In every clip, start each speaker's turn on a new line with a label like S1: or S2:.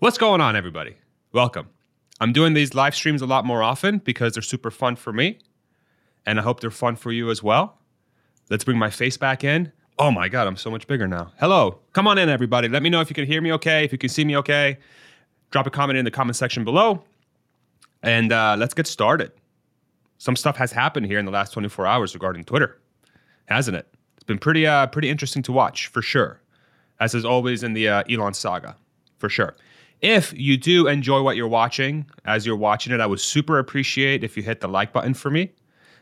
S1: What's going on, everybody? Welcome. I'm doing these live streams a lot more often because they're super fun for me, and I hope they're fun for you as well. Let's bring my face back in. Oh my God, I'm so much bigger now. Hello. Come on in, everybody. Let me know if you can hear me okay, if you can see me okay. Drop a comment in the comment section below, and uh, let's get started. Some stuff has happened here in the last 24 hours regarding Twitter, hasn't it? It's been pretty, uh, pretty interesting to watch for sure, as is always in the uh, Elon saga, for sure. If you do enjoy what you're watching, as you're watching it, I would super appreciate if you hit the like button for me.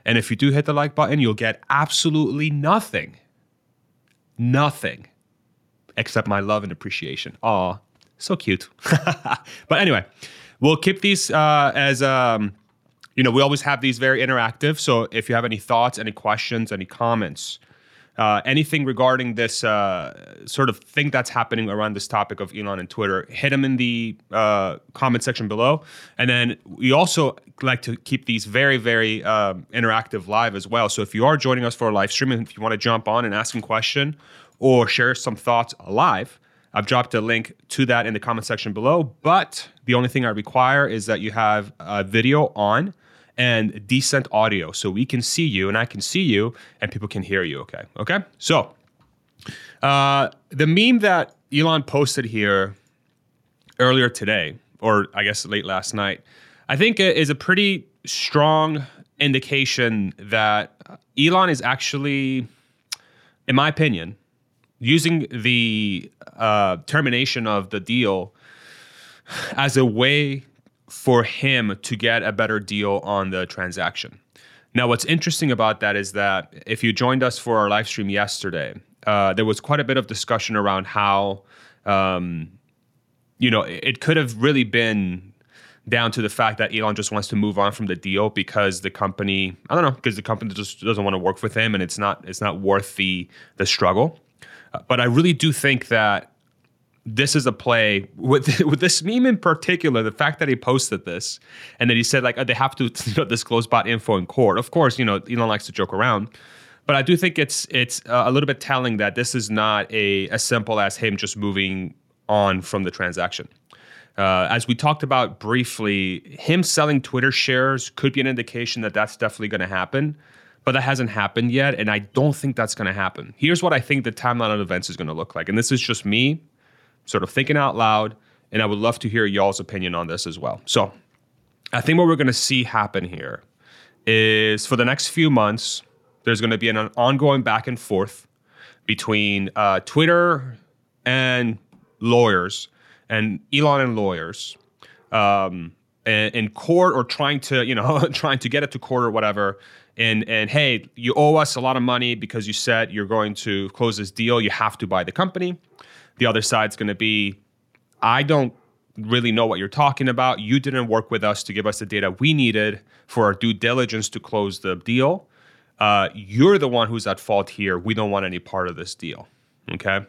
S1: And if you do hit the like button, you'll get absolutely nothing. Nothing. Except my love and appreciation. Aw, so cute. but anyway, we'll keep these uh, as, um, you know, we always have these very interactive. So if you have any thoughts, any questions, any comments, uh, anything regarding this uh, sort of thing that's happening around this topic of Elon and Twitter, hit them in the uh, comment section below. And then we also like to keep these very, very um, interactive live as well. So if you are joining us for a live stream and if you want to jump on and ask a question or share some thoughts live, I've dropped a link to that in the comment section below. But the only thing I require is that you have a video on and decent audio so we can see you and I can see you and people can hear you okay. Okay? So, uh, the meme that Elon posted here earlier today, or I guess late last night, I think is a pretty strong indication that Elon is actually, in my opinion, using the uh, termination of the deal as a way for him to get a better deal on the transaction. Now, what's interesting about that is that if you joined us for our live stream yesterday, uh, there was quite a bit of discussion around how, um, you know, it could have really been down to the fact that Elon just wants to move on from the deal because the company, I don't know, because the company just doesn't want to work with him and it's not it's not worth the the struggle. Uh, but I really do think that this is a play with with this meme in particular. The fact that he posted this and that he said like oh, they have to you know, disclose bot info in court. Of course, you know Elon likes to joke around, but I do think it's it's uh, a little bit telling that this is not a as simple as him just moving on from the transaction. Uh, as we talked about briefly, him selling Twitter shares could be an indication that that's definitely going to happen, but that hasn't happened yet, and I don't think that's going to happen. Here's what I think the timeline of events is going to look like, and this is just me sort of thinking out loud. And I would love to hear y'all's opinion on this as well. So I think what we're going to see happen here is for the next few months, there's going to be an ongoing back and forth between uh, Twitter and lawyers and Elon and lawyers um, in, court or trying to, you know, trying to get it to court or whatever. And, and hey, you owe us a lot of money because you said you're going to close this deal. You have to buy the company. The other side's going to be, I don't really know what you're talking about. You didn't work with us to give us the data we needed for our due diligence to close the deal. Uh, you're the one who's at fault here. We don't want any part of this deal. Okay.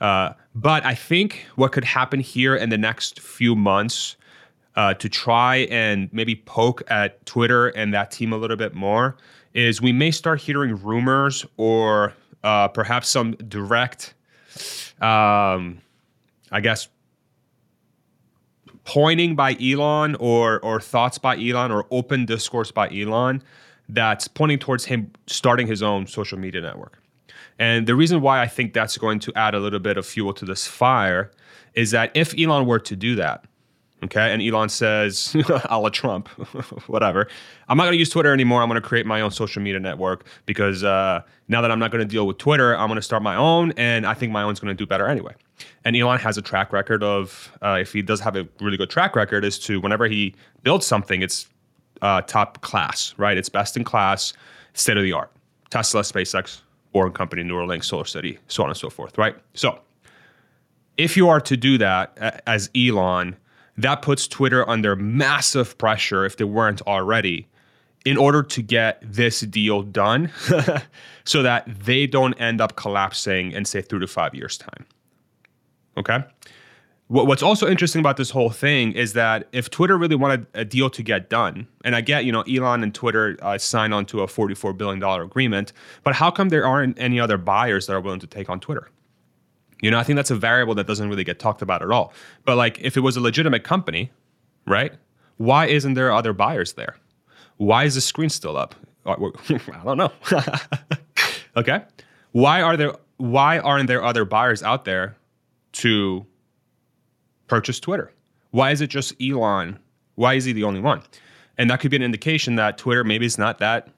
S1: Uh, but I think what could happen here in the next few months uh, to try and maybe poke at Twitter and that team a little bit more is we may start hearing rumors or uh, perhaps some direct um, I guess pointing by Elon or or thoughts by Elon or open discourse by Elon that's pointing towards him starting his own social media network. And the reason why I think that's going to add a little bit of fuel to this fire is that if Elon were to do that, Okay. And Elon says, a la Trump, whatever. I'm not going to use Twitter anymore. I'm going to create my own social media network because uh, now that I'm not going to deal with Twitter, I'm going to start my own. And I think my own's going to do better anyway. And Elon has a track record of, uh, if he does have a really good track record, is to whenever he builds something, it's uh, top class, right? It's best in class, state of the art. Tesla, SpaceX, Boring Company, Neuralink, Solar City, so on and so forth, right? So if you are to do that as Elon, that puts Twitter under massive pressure if they weren't already in order to get this deal done so that they don't end up collapsing in say three to five years time. Okay? What's also interesting about this whole thing is that if twitter really wanted a deal to get done and i get you know elon and twitter uh, signed on to a $44 billion agreement but how come there aren't any other buyers that are willing to take on twitter You know, I think that's a variable that doesn't really get talked about at all. But like, if it was a legitimate company, right? Why isn't there other buyers there? Why is the screen still up? I don't know. okay. Why are there why aren't there other buyers out there to purchase Twitter? Why is it just Elon? Why is he the only one? And that could be an indication that Twitter maybe is not that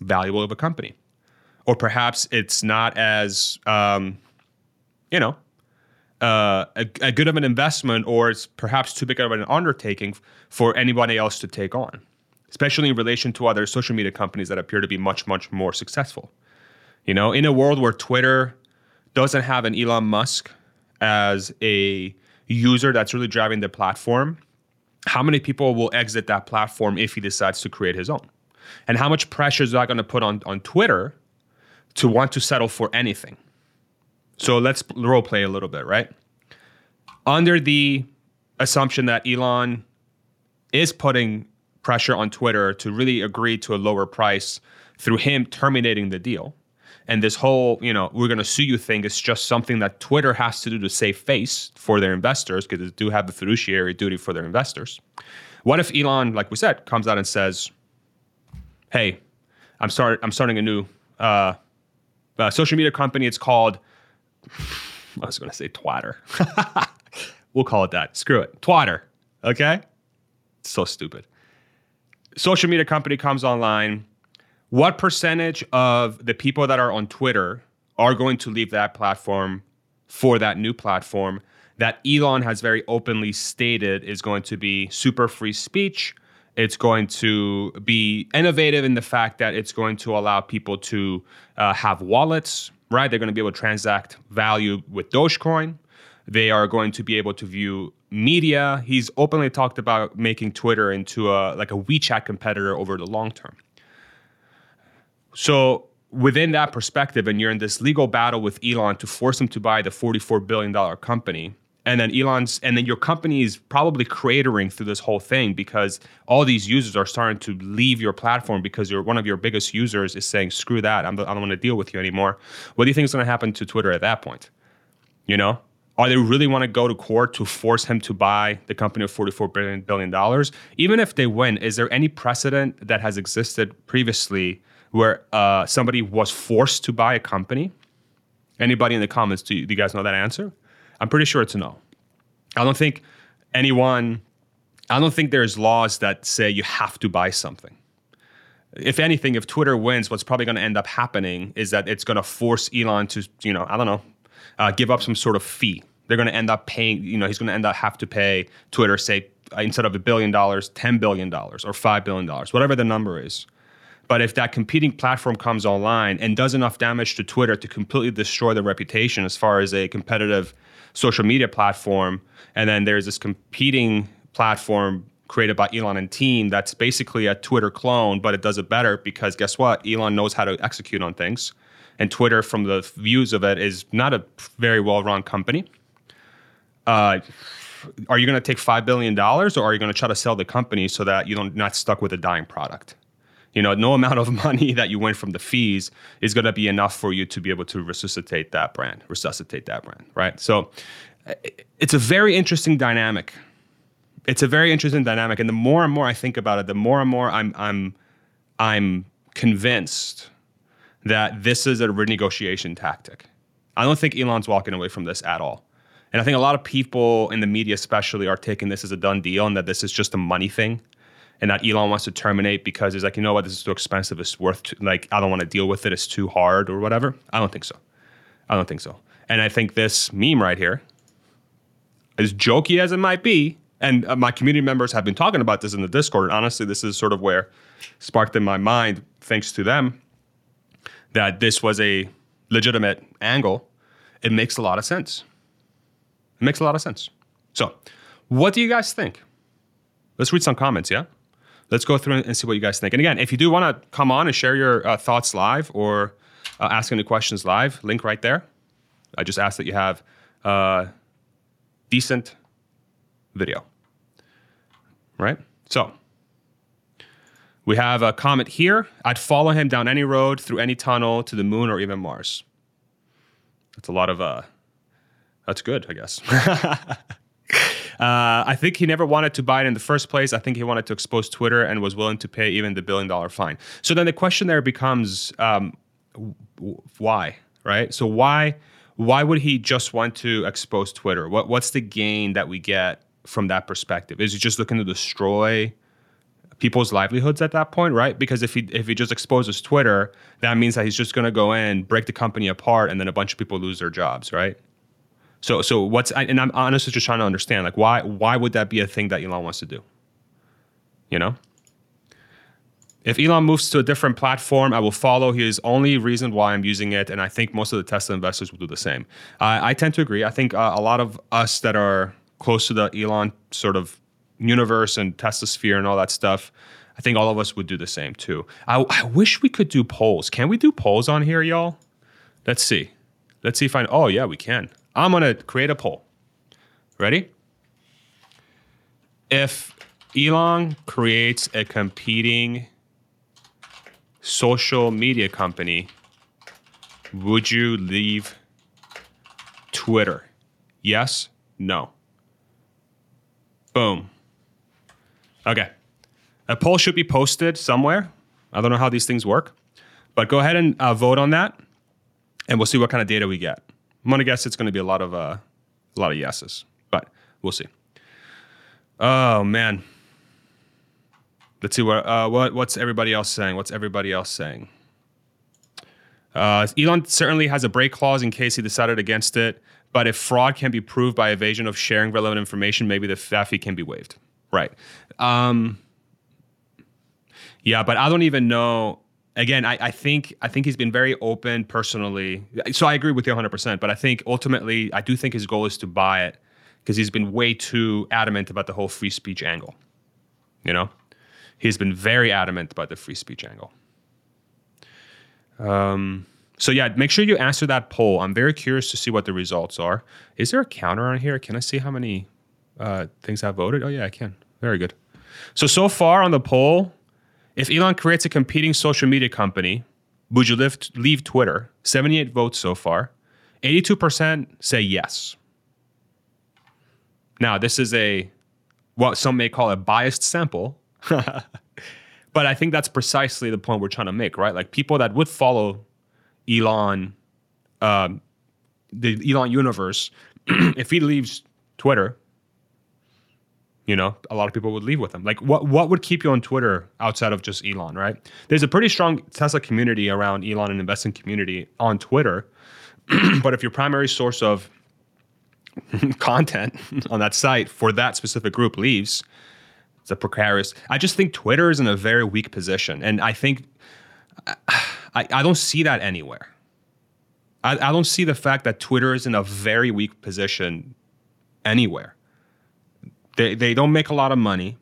S1: valuable of a company. Or perhaps it's not as, um, you know, uh, a, a, good of an investment, or it's perhaps too big of an undertaking for anybody else to take on, especially in relation to other social media companies that appear to be much, much more successful. You know, in a world where Twitter doesn't have an Elon Musk as a user that's really driving the platform, how many people will exit that platform if he decides to create his own? And how much pressure is that going to put on, on Twitter to want to settle for anything? So let's role play a little bit, right? Under the assumption that Elon is putting pressure on Twitter to really agree to a lower price through him terminating the deal, and this whole, you know, we're going to sue you thing is just something that Twitter has to do to save face for their investors because they do have the fiduciary duty for their investors. What if Elon, like we said, comes out and says, "Hey, I'm start I'm starting a new uh, uh, social media company. It's called I was going to say Twatter. we'll call it that. Screw it, Twatter. Okay, so stupid. Social media company comes online what percentage of the people that are on Twitter are going to leave that platform for that new platform that Elon has very openly stated is going to be super free speech? It's going to be innovative in the fact that it's going to allow people to uh, have wallets, right? They're going to be able to transact value with Dogecoin. They are going to be able to view media. He's openly talked about making Twitter into a like a WeChat competitor over the long term. So within that perspective, and you're in this legal battle with Elon to force him to buy the $44 billion company. And then Elon's, and then your company is probably cratering through this whole thing because all these users are starting to leave your platform because you're one of your biggest users is saying, screw that, I'm, I don't want to deal with you anymore. What do you think is going to happen to Twitter at that point? You know, are they really want to go to court to force him to buy the company of $44 billion, billion dollars? Even if they win, is there any precedent that has existed previously where uh, somebody was forced to buy a company? Anybody in the comments, do you, do you guys know that answer? I'm pretty sure it's a no. I don't think anyone, I don't think there's laws that say you have to buy something. If anything, if Twitter wins, what's probably going to end up happening is that it's going to force Elon to, you know, I don't know, uh, give up some sort of fee. They're going to end up paying, you know, he's going to end up have to pay Twitter, say, instead of a billion dollars, $10 billion or $5 billion, whatever the number is. But if that competing platform comes online and does enough damage to Twitter to completely destroy their reputation as far as a competitive social media platform, and then there's this competing platform created by Elon and team that's basically a Twitter clone, but it does it better because guess what? Elon knows how to execute on things. And Twitter, from the views of it, is not a very well run company. Uh, are you going to take $5 billion or are you going to try to sell the company so that you don't not stuck with a dying product? You know no amount of money that you win from the fees is going to be enough for you to be able to resuscitate that brand resuscitate that brand right? So it's a very interesting dynamic. It's a very interesting dynamic and the more and more i think about it the more and more i'm i'm i'm convinced that this is a renegotiation tactic. I don't think elon's walking away from this at all. And i think a lot of people in the media especially are taking this as a done deal and that this is just a money thing and that Elon wants to terminate because he's like, you know what, this is too expensive. It's worth too, like I don't want to deal with it. It's too hard or whatever. I don't think so. I don't think so. And I think this meme right here, as jokey as it might be, and uh, my community members have been talking about this in the Discord. And honestly, this is sort of where sparked in my mind, thanks to them, that this was a legitimate angle. It makes a lot of sense. It makes a lot of sense. So, what do you guys think? Let's read some comments, yeah? Let's go through and see what you guys think. And again, if you do want to come on and share your uh, thoughts live or uh, ask any questions live, link right there. I just ask that you have uh, decent video. Right? So we have a comment here. I'd follow him down any road, through any tunnel, to the moon or even Mars. That's a lot of uh, That's good, I guess. Uh, I think he never wanted to buy it in the first place. I think he wanted to expose Twitter and was willing to pay even the billion dollar fine. So then the question there becomes um, why, right? So why why would he just want to expose Twitter? What what's the gain that we get from that perspective? Is he just looking to destroy people's livelihoods at that point, right? Because if he if he just exposes Twitter, that means that he's just going to go in, break the company apart, and then a bunch of people lose their jobs, right? So so what's and I'm honestly just trying to understand like why why would that be a thing that Elon wants to do? You know? If Elon moves to a different platform, I will follow his only reason why I'm using it, and I think most of the Tesla investors will do the same. I tend to agree. I think uh, a lot of us that are close to the Elon sort of universe and Tesla sphere and all that stuff, I think all of us would do the same too. I, I wish we could do polls. Can we do polls on here, y'all? Let's see. Let's see if I. Oh yeah, we can. I'm going to create a poll. Ready? If Elon creates a competing social media company, would you leave Twitter? Yes? No? Boom. Okay. A poll should be posted somewhere. I don't know how these things work, but go ahead and uh, vote on that, and we'll see what kind of data we get. I'm gonna guess it's gonna be a lot of uh, a lot of yeses, but we'll see. Oh man, let's see what uh, what what's everybody else saying. What's everybody else saying? Uh, Elon certainly has a break clause in case he decided against it. But if fraud can be proved by evasion of sharing relevant information, maybe the FAFI can be waived. Right. Um, yeah, but I don't even know again, I, I, think I think he's been very open personally. So I agree with you 100. percent But I think ultimately, I do think his goal is to buy it because he's been way too adamant about the whole free speech angle. You know, he's been very adamant about the free speech angle. Um. So yeah, make sure you answer that poll. I'm very curious to see what the results are. Is there a counter on here? Can I see how many uh, things have voted? Oh yeah, I can. Very good. So so far on the poll, if Elon creates a competing social media company, would you leave, leave Twitter? 78 votes so far. 82% say yes. Now, this is a what some may call a biased sample, but I think that's precisely the point we're trying to make, right? Like people that would follow Elon, um, the Elon universe, if he leaves Twitter, you know, a lot of people would leave with him. Like, what what would keep you on Twitter outside of just Elon, right? There's a pretty strong Tesla community around Elon and investing community on Twitter, but if your primary source of content on that site for that specific group leaves, it's a precarious. I just think Twitter is in a very weak position, and I think I, I don't see that anywhere. I, I don't see the fact that Twitter is in a very weak position anywhere. They they don't make a lot of money.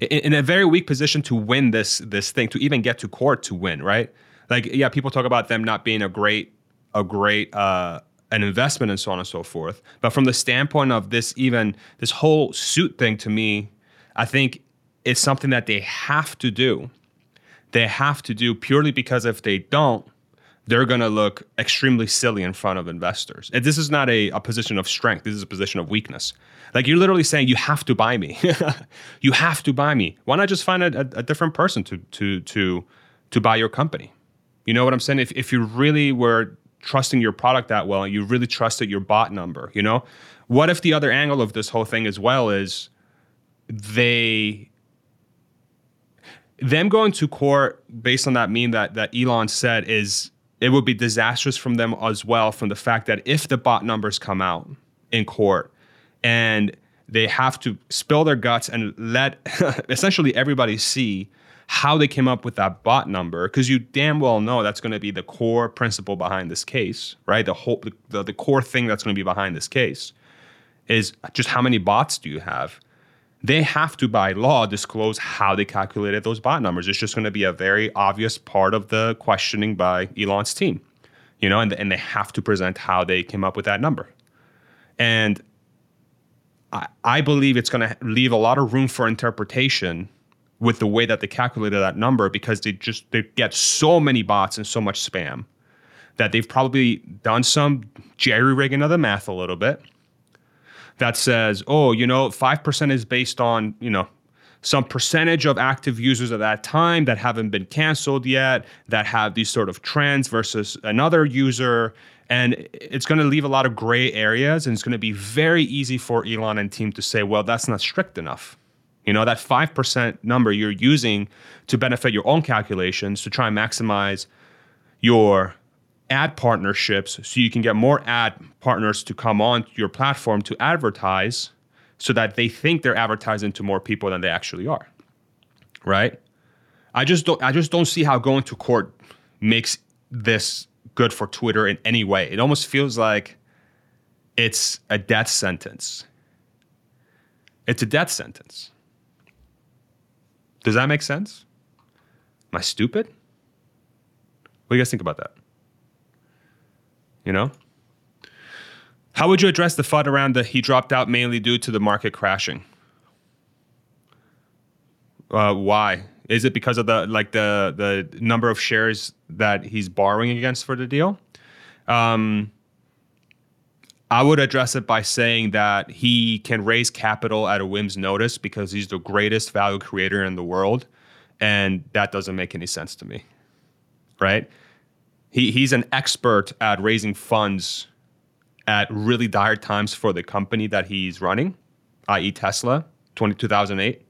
S1: In, in a very weak position to win this this thing, to even get to court to win, right? Like yeah, people talk about them not being a great a great uh, an investment and so on and so forth. But from the standpoint of this, even this whole suit thing, to me, I think it's something that they have to do. They have to do purely because if they don't, they're going to look extremely silly in front of investors. And this is not a, a position of strength. This is a position of weakness. Like you're literally saying, you have to buy me. you have to buy me. Why not just find a, a, a, different person to to to to buy your company? You know what I'm saying? If if you really were trusting your product that well, and you really trusted your bot number, you know, what if the other angle of this whole thing as well is they them going to court based on that meme that that Elon said is it would be disastrous from them as well from the fact that if the bot numbers come out in court and they have to spill their guts and let essentially everybody see how they came up with that bot number because you damn well know that's going to be the core principle behind this case right? The whole the, the core thing that's going to be behind this case is just how many bots do you have they have to by law disclose how they calculated those bot numbers. It's just going to be a very obvious part of the questioning by elon's team you know and, and they have to present how they came up with that number. And I, I believe it's going to leave a lot of room for interpretation with the way that they calculated that number because they just they get so many bots and so much spam that they've probably done some jerry rigging of the math a little bit that says, oh, you know, 5% is based on, you know, some percentage of active users at that time that haven't been canceled yet, that have these sort of trends versus another user. And it's going to leave a lot of gray areas. And it's going to be very easy for Elon and team to say, well, that's not strict enough. You know, that 5% number you're using to benefit your own calculations to try and maximize your ad partnerships so you can get more ad partners to come on your platform to advertise so that they think they're advertising to more people than they actually are. Right? I just don't I just don't see how going to court makes this good for Twitter in any way. It almost feels like it's a death sentence. It's a death sentence. Does that make sense? Am I stupid? What do you guys think about that? You know? How would you address the FUD around the he dropped out mainly due to the market crashing? Uh, why? Is it because of the like the the number of shares that he's borrowing against for the deal? Um, I would address it by saying that he can raise capital at a whim's notice because he's the greatest value creator in the world, and that doesn't make any sense to me. Right? He he's an expert at raising funds at really dire times for the company that he's running, i.e. Tesla, 20, 2008,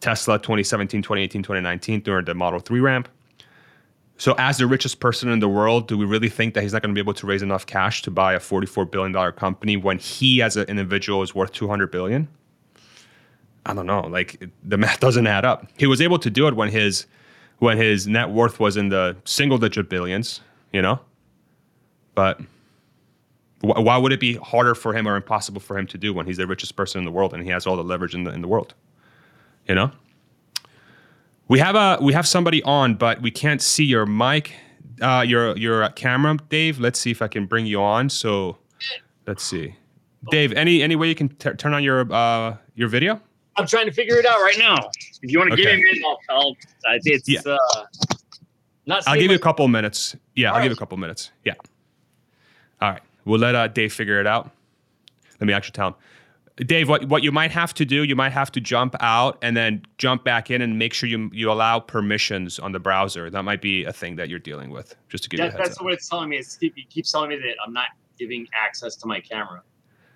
S1: Tesla 2017, 2018, 2019 during the Model 3 ramp. So, as the richest person in the world, do we really think that he's not going to be able to raise enough cash to buy a $44 billion company when he, as an individual, is worth 200 billion? I don't know. Like the math doesn't add up. He was able to do it when his when his net worth was in the single digit billions, you know. But why would it be harder for him or impossible for him to do when he's the richest person in the world and he has all the leverage in the in the world? You know. We have a we have somebody on, but we can't see your mic, uh, your your camera, Dave. Let's see if I can bring you on. So, let's see, Dave. Any any way you can t- turn on your uh, your video?
S2: I'm trying to figure it out right now. If you want to okay. give me a minute, I'll. I'll it's yeah. uh,
S1: not. I'll give you a couple minutes. Yeah, All I'll right. give you a couple minutes. Yeah. All right. We'll let uh, Dave figure it out. Let me actually tell him. Dave, what, what you might have to do, you might have to jump out and then jump back in and make sure you you allow permissions on the browser. That might be a thing that you're dealing with. Just to give that,
S2: you that's up. what it's telling me. It's keep, it keeps telling me that I'm not giving access to my camera.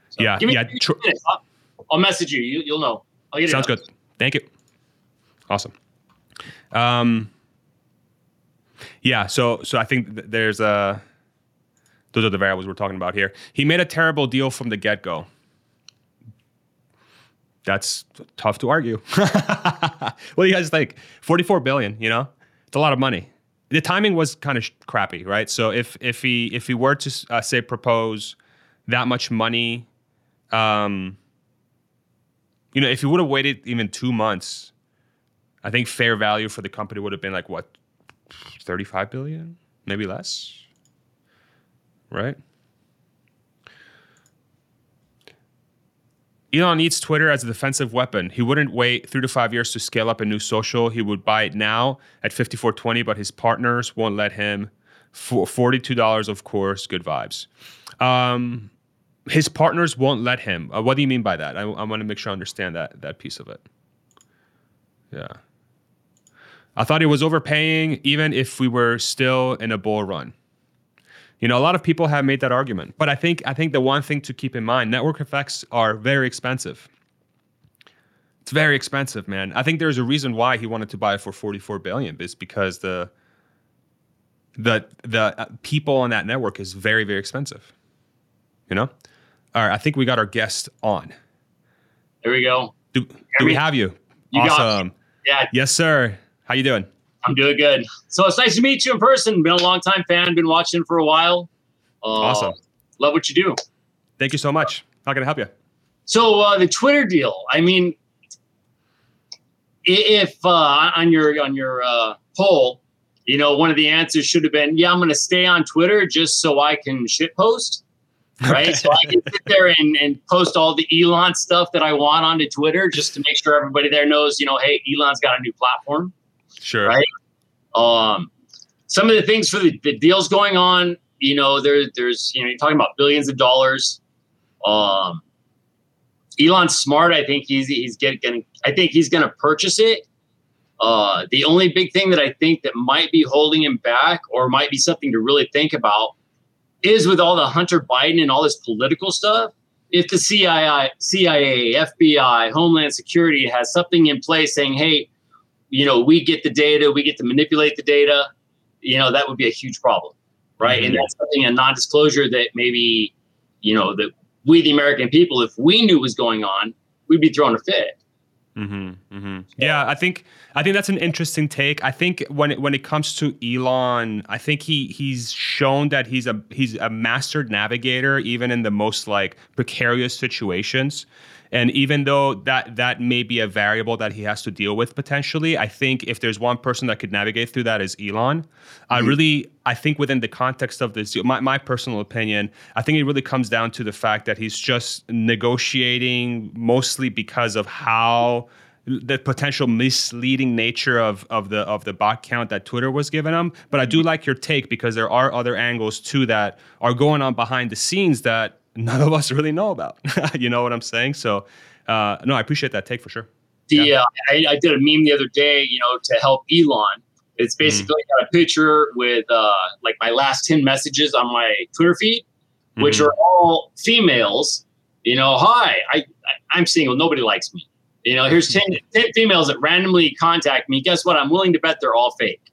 S1: So yeah, me, yeah. Tr-
S2: I'll, I'll, message you. you. will know.
S1: Sounds good. Thank you. Awesome. Um, yeah. So so I think th- there's a those are the variables we're talking about here. He made a terrible deal from the get go. That's tough to argue. what do you guys think? 44 billion, you know? It's a lot of money. The timing was kind of sh- crappy, right? So if if he if he were to uh, say propose that much money um you know, if he would have waited even 2 months, I think fair value for the company would have been like what 35 billion, maybe less right? Elon needs Twitter as a defensive weapon. He wouldn't wait three to five years to scale up a new social. He would buy it now at 54.20, but his partners won't let him. For $42, of course, good vibes. Um, his partners won't let him. Uh, what do you mean by that? I, I want to make sure I understand that that piece of it. Yeah. I thought he was overpaying, even if we were still in a bull run. You know, a lot of people have made that argument, but I think I think the one thing to keep in mind, network effects are very expensive. It's very expensive, man. I think there's a reason why he wanted to buy it for 44 billion, is because the the the uh, people on that network is very very expensive. You know? All right, I think we got our guest on.
S2: There we go.
S1: Do, do we have you?
S2: you
S1: awesome.
S2: Yeah.
S1: Yes, sir. How you doing?
S2: I'm doing good. So it's nice to meet you in person. Been a long time fan. Been watching for a while.
S1: Uh, awesome.
S2: Love what you do.
S1: Thank you so much. How can I help you?
S2: So uh, the Twitter deal. I mean, if uh, on your on your uh, poll, you know, one of the answers should have been, "Yeah, I'm going to stay on Twitter just so I can shit post." Right, so I can sit there and, and post all the Elon stuff that I want onto Twitter just to make sure everybody there knows, you know, hey, Elon's got a new platform.
S1: Sure.
S2: Right. Um. some of the things for the, the deals going on, you know, there, there's, you know, you're talking about billions of dollars. Um, Elon's smart. I think he's he's getting. I think he's going to purchase it. Uh, the only big thing that I think that might be holding him back, or might be something to really think about, is with all the Hunter Biden and all this political stuff. If the CIA, CIA, FBI, Homeland Security has something in place saying, "Hey, you know, we get the data, we get to manipulate the data," you know, that would be a huge problem, right? Mm-hmm. And that's something a non-disclosure that maybe, you know, that we the American people, if we knew was going on, we'd be throwing a fit.
S1: Mm-hmm, mm-hmm. Yeah, I think I think that's an interesting take. I think when it when it comes to Elon, I think he he's shown that he's a he's a master navigator even in the most like precarious situations. And even though that that may be a variable that he has to deal with potentially, I think if there's one person that could navigate through that is Elon. Mm-hmm. I really I think within the context of this, my, my personal opinion, I think it really comes down to the fact that he's just negotiating mostly because of how the potential misleading nature of of the of the bot count that Twitter was giving him. But I do mm-hmm. like your take because there are other angles too that are going on behind the scenes that none of us really know about. you know what I'm saying? So, uh, no, I appreciate that take for sure.
S2: The yeah. uh, I, I, did a meme the other day, you know, to help Elon. It's mm-hmm. basically mm. got a picture with uh, like my last ten messages on my Twitter feed, which are all females. You know, hi, I, I am single. Nobody likes me. You know, here's 10, 10 females that randomly contact me. Guess what? I'm willing to bet they're all fake.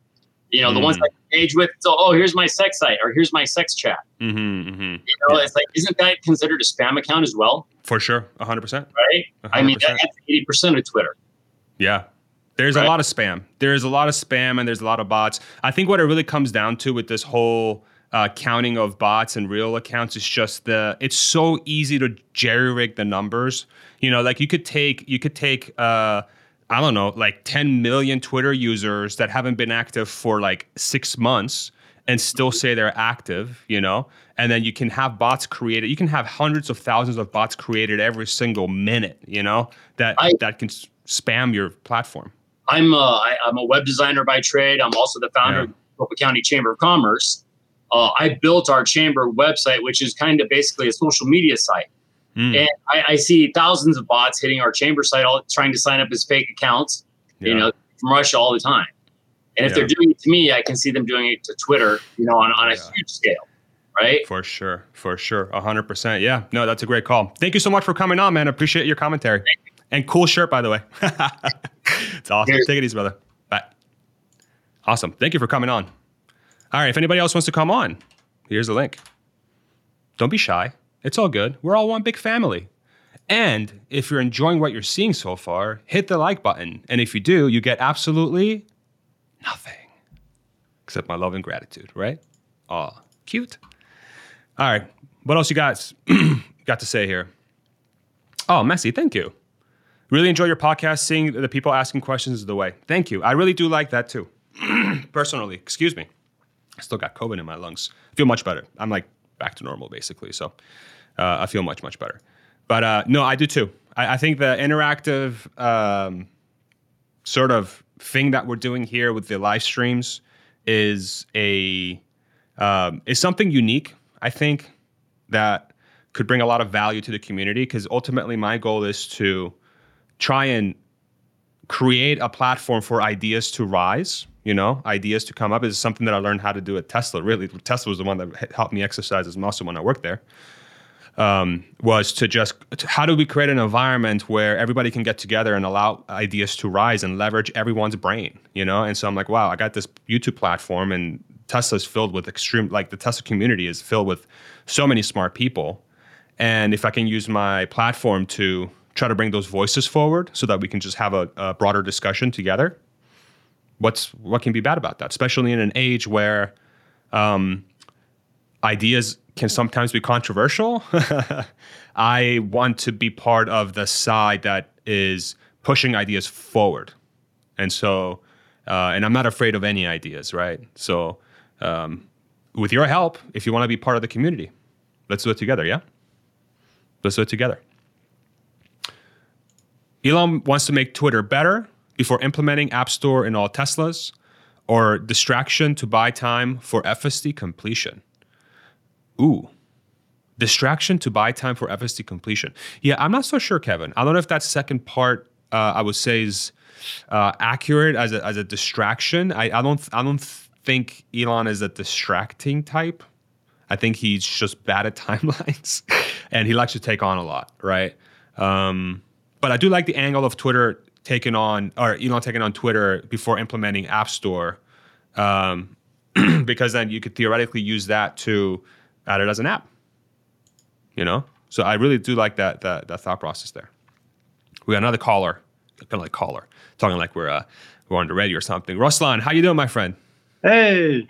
S2: You know, mm. the ones mm. I engage with. So, oh, here's my sex site or here's my sex chat. Mm-hmm, mm-hmm. You know, yeah. it's like, isn't that considered a spam account as well?
S1: For sure, 100%.
S2: Right? 100%. I mean, that's 80% of Twitter.
S1: Yeah. There's right? a lot of spam. There's a lot of spam and there's a lot of bots. I think what it really comes down to with this whole uh, counting of bots and real accounts is just the it's so easy to jerry rig the numbers. You know, like you could take you could take uh, I don't know, like 10 million Twitter users that haven't been active for like six months and still say they're active, you know? And then you can have bots created. You can have hundreds of thousands of bots created every single minute, you know, that I, that can spam your platform.
S2: I'm a, I, I'm a web designer by trade. I'm also the founder yeah. of Maricopa County Chamber of Commerce. Uh, I built our chamber website, which is kind of basically a social media site. Mm. And I, I, see thousands of bots hitting our chamber site, all trying to sign up as fake accounts, yeah. you know, from Russia all the time. And if yeah. they're doing it to me, I can see them doing it to Twitter, you know, on, on a yeah. huge scale. Right.
S1: For sure. For sure. A hundred percent. Yeah. No, that's a great call. Thank you so much for coming on, man. Appreciate your commentary. You. And cool shirt, by the way. it's awesome. Take it easy, brother. Bye. Awesome. Thank you for coming on. All right. If anybody else wants to come on, here's the link. Don't be shy. It's all good. We're all one big family. And if you're enjoying what you're seeing so far, hit the like button. And if you do, you get absolutely nothing except my love and gratitude, right? Aw, cute. All right. What else you guys got to say here? Oh, Messi, thank you. Really enjoy your podcast. Seeing the people asking questions is the way. Thank you. I really do like that too. Personally, excuse me. I still got COVID in my lungs. I feel much better. I'm like back to normal basically. So uh, I feel much much better. But uh, no, I do too. I, I think the interactive um, sort of thing that we're doing here with the live streams is a um, is something unique. I think that could bring a lot of value to the community because ultimately my goal is to try and create a platform for ideas to rise you know, ideas to come up is something that I learned how to do at Tesla. Really, Tesla was the one that helped me exercise as muscle when I worked there. Um, was to just how do we create an environment where everybody can get together and allow ideas to rise and leverage everyone's brain, you know? And so I'm like, wow, I got this YouTube platform and Tesla's filled with extreme, like the Tesla community is filled with so many smart people. And if I can use my platform to try to bring those voices forward so that we can just have a, a broader discussion together, what's what can be bad about that? Especially in an age where um, ideas can sometimes be controversial. I want to be part of the side that is pushing ideas forward, and so uh, and I'm not afraid of any ideas, right? So um, with your help, if you want to be part of the community, let's do it together. Yeah, let's do it together. Elon wants to make Twitter better before implementing App Store in all Teslas, or distraction to buy time for FSD completion. Ooh. Distraction to buy time for FSD completion. Yeah, I'm not so sure, Kevin. I don't know if that second part uh, I would say is uh, accurate as a, as a distraction. I, I don't I don't think Elon is a distracting type. I think he's just bad at timelines, and he likes to take on a lot, right? Um, but I do like the angle of Twitter taking on or Elon taking on Twitter before implementing App Store, um, because then you could theoretically use that to add it as an app. You know, so I really do like that that, that thought process there. We got another caller, kind of like caller, talking like we're uh, we're on the radio or something. Ruslan, how you doing, my friend?
S3: Hey,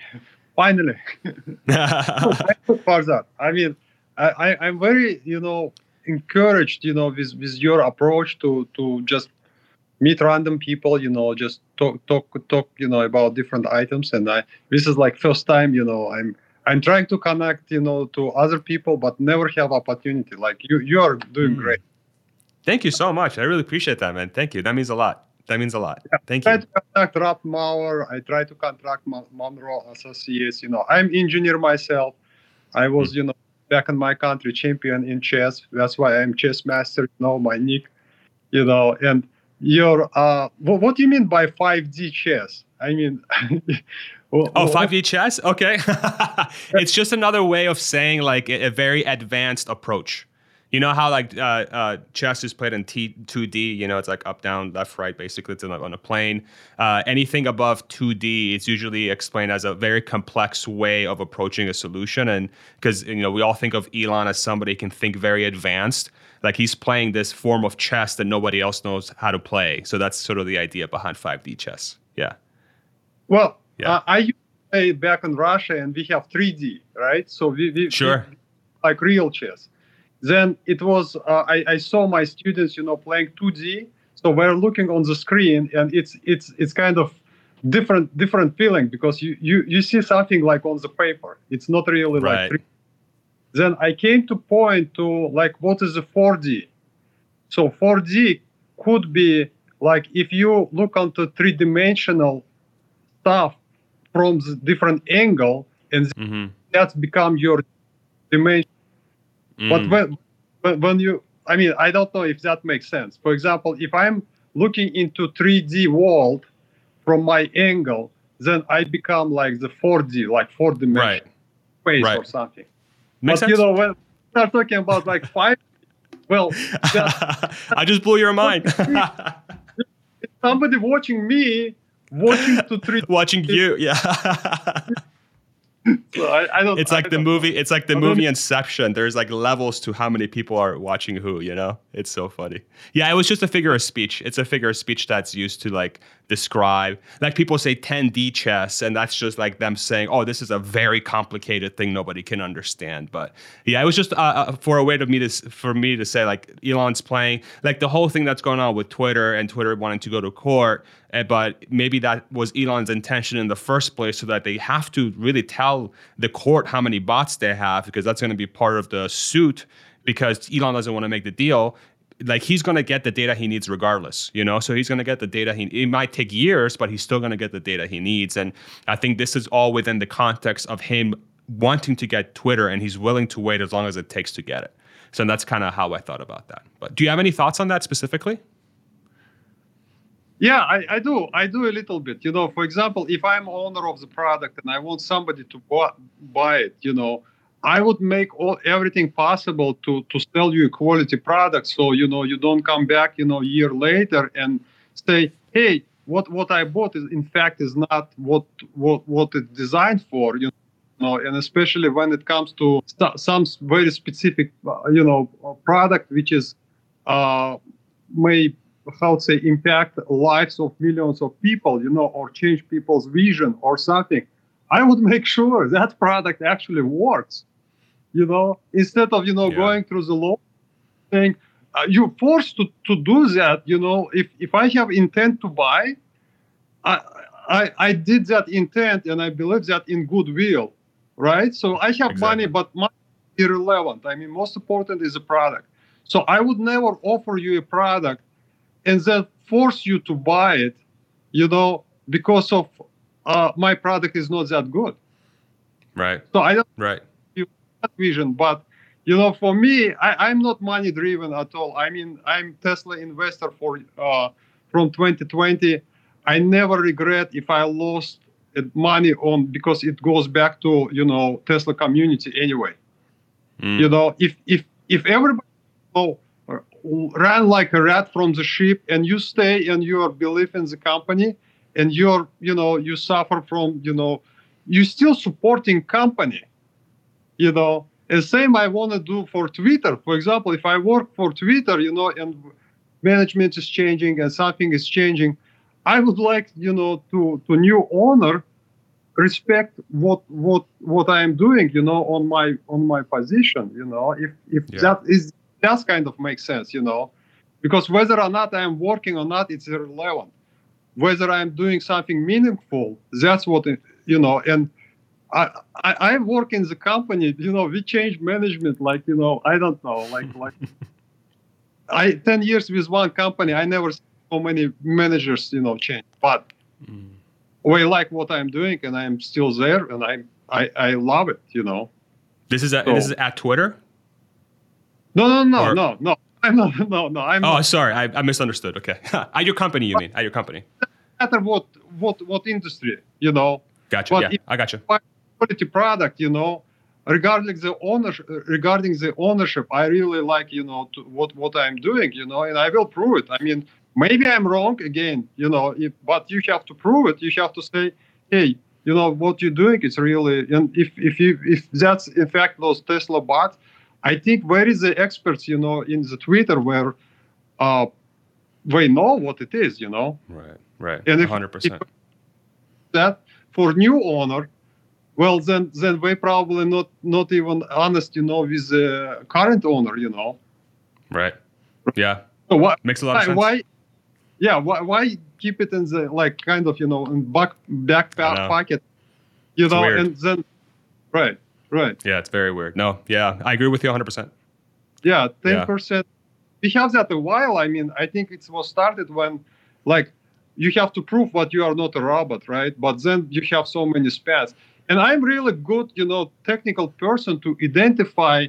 S3: finally. for that. I mean, I, I, I'm very, you know, encouraged, you know, with, with your approach to to just meet random people, you know, just talk talk talk, you know, about different items. And I this is like first time, you know, I'm I'm trying to connect, you know, to other people, but never have opportunity. Like you, you are doing mm. great.
S1: Thank you so much. I really appreciate that, man. Thank you. That means a lot. That means a lot. Yeah, Thank
S3: I
S1: you.
S3: I try to contact Rob Maurer. I try to contact Munro Associates. You know, I'm engineer myself. I was, mm. you know, back in my country champion in chess. That's why I'm chess master. You know, my nick. You know, and your uh, what, what do you mean by 5D chess? I mean,
S1: Well, oh, 5D chess? Okay. it's just another way of saying like a, a very advanced approach. You know how like uh, uh, chess is played in T two D. You know, it's like up, down, left, right. Basically, it's like on a plane. Uh, anything above two D is usually explained as a very complex way of approaching a solution. And because you know we all think of Elon as somebody can think very advanced. Like he's playing this form of chess that nobody else knows how to play. So that's sort of the idea behind five D chess. Yeah.
S3: Well, yeah. Uh, I play back in Russia, and we have 3D, right? So we, we
S1: sure
S3: we, like real chess. Then it was uh, I, I saw my students, you know, playing 2D. So we're looking on the screen, and it's it's it's kind of different different feeling because you you you see something like on the paper. It's not really right. like. 3D. Then I came to point to like what is a 4D. So 4D could be like if you look onto three dimensional stuff from the different angle and mm-hmm. that's become your dimension mm. but when, when when you i mean i don't know if that makes sense for example if i'm looking into 3d world from my angle then i become like the 4d like four dimension right. space right. or something
S1: makes
S3: but
S1: sense.
S3: you know when we're talking about like five well
S1: i just blew your mind
S3: somebody watching me watching to treat
S1: watching you yeah
S3: so I, I, don't
S1: it's like
S3: I
S1: the movie it's like the movie inception. There's like levels to how many people are watching who you know? It's so funny. Yeah it was just a figure of speech. It's a figure of speech that's used to like describe like people say 10d chess and that's just like them saying oh this is a very complicated thing nobody can understand. But yeah it was just uh, uh, for a way to me to for me to say like elon's playing like the whole thing that's going on with twitter and twitter wanting to go to court Eh, but maybe that was elon's intention in the first place so that they have to really tell the court how many bots they have because that's going to be part of the suit because elon doesn't want to make the deal. Like he's going to get the data he needs regardless you know? So he's going to get the data he it might take years but he's still going to get the data he needs. And i think this is all within the context of him wanting to get twitter and he's willing to wait as long as it takes to get it. So that's kind of how i thought about that. But do you have any thoughts on that specifically
S3: yeah I, I do i do a little bit you know for example if i'm owner of the product and i want somebody to buy, it you know I would make all everything possible to to sell you a quality product. So you know you don't come back you know a year later and say, hey, what what I bought is in fact is not what what what it's designed for. You know, and especially when it comes to some very specific uh, you know product which is uh, may how to say impact lives of millions of people. You know, or change people's vision or something. I would make sure that product actually works you know, instead of, you know, yeah. going through the law saying, uh, you're forced to, to do that, you know, if, if I have intent to buy, I, I, I did that intent and I believe that in goodwill, right? So I have exactly. money, but money is irrelevant. I mean, most important is the product. So I would never offer you a product and then force you to buy it, you know, because of uh, my product is not that good.
S1: Right.
S3: So I don't
S1: Right.
S3: that vision, but you know, for me, I, I'm not money driven at all. I mean, I'm Tesla investor for uh, from 2020. I never regret if I lost money on because it goes back to you know Tesla community anyway.
S1: Mm.
S3: You know, if if if everybody ran like a rat from the ship and you stay and you believe in the company and you're you know you suffer from you know you're still supporting company you know. And same i want to do for twitter. For example if i work for twitter you know and management is changing and something is changing i would like you know to to new owner respect what what what i am doing you know on my on my position you know. If if
S1: Yeah.
S3: that is that kind of makes sense you know because whether or not i'm working or not it's irrelevant whether i'm doing something meaningful that's what it, you know and I, I I work in the company you know we change management like you know i don't know like like i 10 years with one company i never so many managers you know change but
S1: Mm.
S3: we like what i'm doing and i'm still there and i i, I love it you know
S1: This is at,
S3: So-
S1: this is at Twitter.
S3: No no no
S1: Or-
S3: no no i'm not no no i'm
S1: Oh,
S3: not
S1: sorry, I, I misunderstood. Okay, at your company, you mean? At your company.
S3: matter what what what industry you know
S1: Gotcha.
S3: But
S1: yeah, I gotcha.
S3: quality product, you know, regarding the ownership, regarding the ownership, I really like, you know, to, what what I'm doing, you know, and I will prove it. I mean, maybe I'm wrong again, you know, if, but you have to prove it. You have to say, hey, you know, what you're doing is really, and if if you if that's in fact those Tesla bots, I think where is the experts, you know, in the Twitter where, uh, they know what it is, you know
S1: Right. Right.
S3: And if-
S1: hundred percent.
S3: that for new owner well then then they probably not not even honest you know with the current owner you know
S1: Right. Yeah.
S3: so why
S1: Makes a lot of sense.
S3: why yeah why, why keep it in the like kind of you know in back back
S1: know.
S3: pocket you know
S1: weird.
S3: and then right right
S1: Yeah, it's very weird. No, yeah, I agree with you 100. percent
S3: yeah 10 percent we have that a while i mean i think it was started when like you have to prove what you are not a robot right but then you have so many spans and i'm really good you know technical person to identify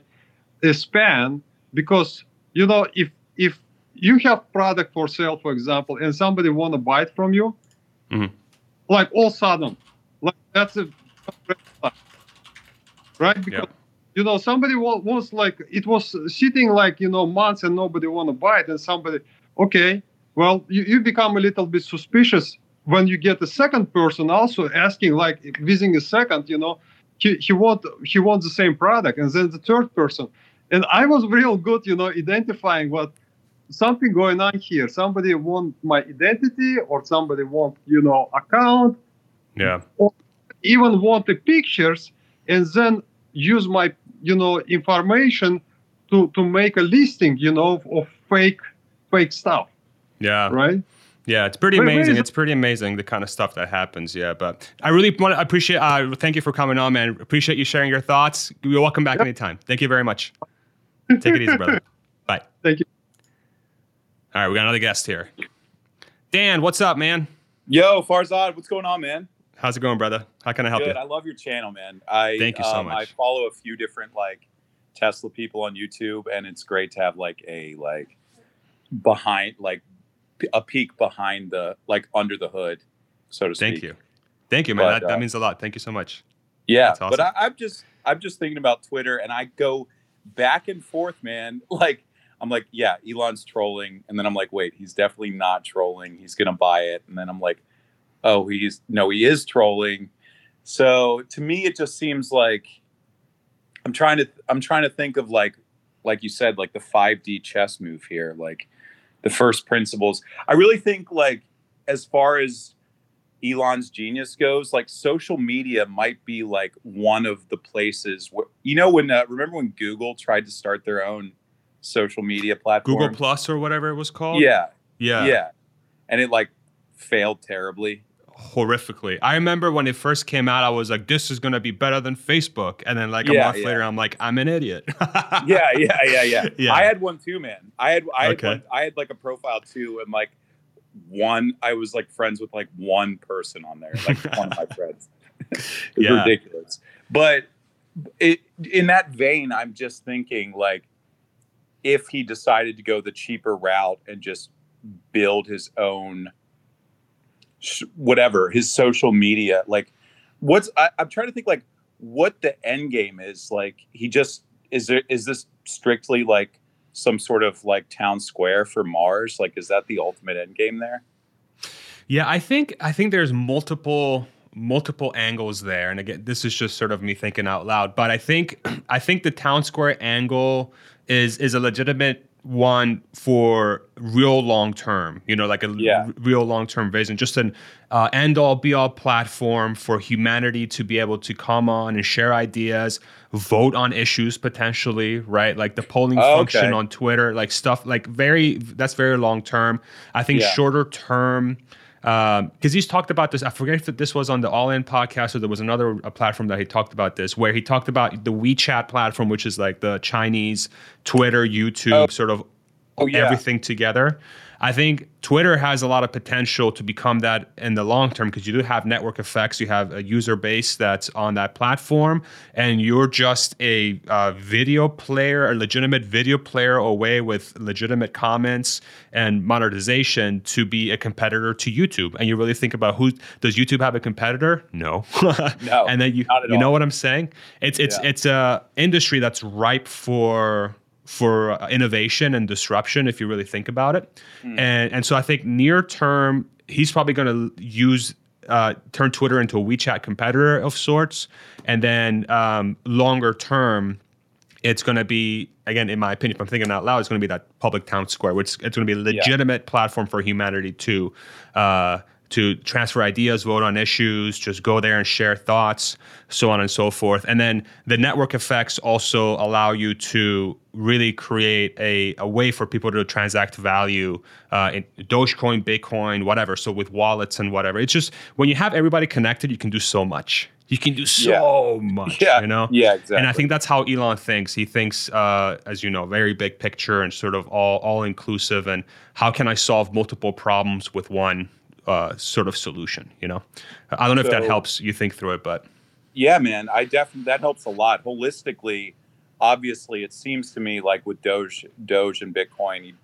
S3: a span because you know if if you have product for sale for example and somebody want to buy it from you
S1: Mhm.
S3: like all sudden like that's a right? Because you know somebody wa- was like it was sitting like you know months and nobody want to buy it and somebody okay well you, you become a little bit suspicious when you get a second person also asking like within a second you know he, he want he wants the same product and then the third person. And i was real good you know identifying what something going on here. Somebody want my identity or somebody want you know account.
S1: Yeah.
S3: or even want the pictures and then use my you know information to to make a listing you know of, of fake fake stuff
S1: Yeah.
S3: right
S1: Yeah, it's pretty
S3: Wait, wait,
S1: amazing. It's pretty amazing the kind of stuff that happens. Yeah, but I really want to appreciate. Uh, thank you for coming on, man. Appreciate you sharing your thoughts. You're welcome back
S3: Yep.
S1: anytime. Thank you very much. Take it easy, brother. Bye.
S3: thank you
S1: All right, we got another guest here. Dan, what's up, man?
S4: Yo, Farzad, what's going on, man?
S1: How's it going, brother? How can I help
S4: Good.
S1: you?
S4: I love your channel, man. I
S1: Thank you so
S4: um, I follow a few different like Tesla people on YouTube, and it's great to have like a like behind like a peek behind the like under the hood, so to speak.
S1: Thank you. Thank you, man.
S4: But,
S1: that, that
S4: uh,
S1: means a lot. Thank you so much.
S4: Yeah,
S1: That's
S4: but
S1: awesome.
S4: I, I'm just I'm just thinking about Twitter, and I go back and forth, man. Like I'm like, yeah, Elon's trolling, and then I'm like, wait, he's definitely not trolling. He's gonna buy it, and then I'm like, oh, he's no, he is trolling. So to me, it just seems like I'm trying to I'm trying to think of like like you said, like the 5D chess move here, like the first principles. I really think like as far as Elon's genius goes, like social media might be like one of the places where you know when uh, remember when Google tried to start their own social media platform?
S1: Google Plus or whatever it was called.
S4: Yeah,
S1: Yeah.
S4: yeah, and it like failed terribly.
S1: Horrifically. I remember when it first came out, I was like, this is going to be better than Facebook. And then, like, a
S4: Yeah,
S1: month
S4: yeah.
S1: later, I'm like, I'm an idiot.
S4: yeah, yeah, yeah, yeah,
S1: Yeah.
S4: I had one too, man. I had I had
S1: Okay.
S4: one, I had like a profile too, and like one. I was like friends with like one person on there, like one of my friends. it's
S1: Yeah.
S4: ridiculous. But it, in that vein, I'm just thinking like if he decided to go the cheaper route and just build his own sh- whatever his social media like what's I, i'm trying to think like what the end game is like he just is there is this strictly like some sort of like town square for mars like is that the ultimate end game there
S1: Yeah, I think I think there's multiple multiple angles there, and again, this is just sort of me thinking out loud. But I think I think the town square angle is is a legitimate one for real long term. You know, like a
S4: Yeah.
S1: r- real long term vision, just an uh, end all be all platform for humanity to be able to come on and share ideas, vote on issues potentially, right? Like the polling
S4: Oh,
S1: function
S4: okay.
S1: on Twitter, like stuff like very that's very long term. I think
S4: Yeah.
S1: shorter term because he's talked about this. I forget if this was on the All In podcast or there was another uh platform that he talked about this, where he talked about the WeChat platform, which is like the Chinese Twitter, YouTube,
S4: Oh.
S1: sort of
S4: Oh, yeah.
S1: everything together. I think Twitter has a lot of potential to become that in the long term because you do have network effects. You have a user base that's on that platform, and you're just a uh, video player, a legitimate video player away with legitimate comments and monetization to be a competitor to YouTube. And you really think about who does YouTube have a competitor? No,
S4: No,
S1: and then you you know what I'm saying? It's it's
S4: Yeah.
S1: it's a industry that's ripe for for uh, innovation and disruption if you really think about it.
S4: Hmm.
S1: And and so I think near term he's probably going to use uh, turn Twitter into a WeChat competitor of sorts, and then um, longer term it's going to be again in my opinion if i'm thinking out loud it's going to be that public town square which it's going to be a legitimate platform for humanity to uh, to transfer ideas vote on issues just go there and share thoughts so on and so forth. And then the network effects also allow you to really create a, a way for people to transact value uh, in dogecoin bitcoin whatever so with wallets and whatever. It's just when you have everybody connected you can do so much. You can do so much
S4: yeah.
S1: you know?
S4: Yeah exactly.
S1: And I think that's how Elon thinks. He thinks, uh, as you know, very big picture and sort of all all inclusive. And how can I solve multiple problems with one uh, sort of solution? You know, I don't know if that helps you think through it, but
S4: Yeah, man, I definitely that helps a lot. Holistically, obviously, it seems to me like with Doge, Doge and Bitcoin, you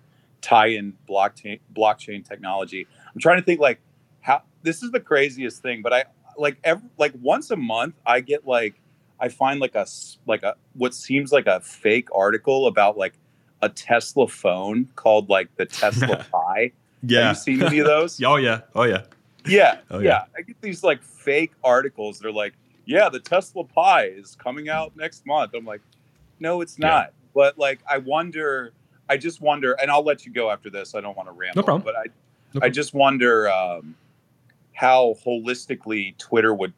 S4: tie in blockchain blockchain technology. I'm trying to think like how this is the craziest thing, but I like every like once a month I get like I find like a like a what seems like a fake article about like a Tesla phone called like the Tesla Pi. Have you seen any of those?
S1: oh yeah, oh yeah,
S4: Yeah,
S1: Oh,
S4: yeah.
S1: yeah.
S4: I get these like fake articles. They're like, "Yeah, the Tesla Pi is coming out next month." I'm like, "No, it's
S1: Yeah.
S4: not." But like, I wonder. I just wonder, and I'll let you go after this. I don't want to ramble.
S1: No problem.
S4: But I,
S1: No
S4: I just wonder um, how holistically Twitter would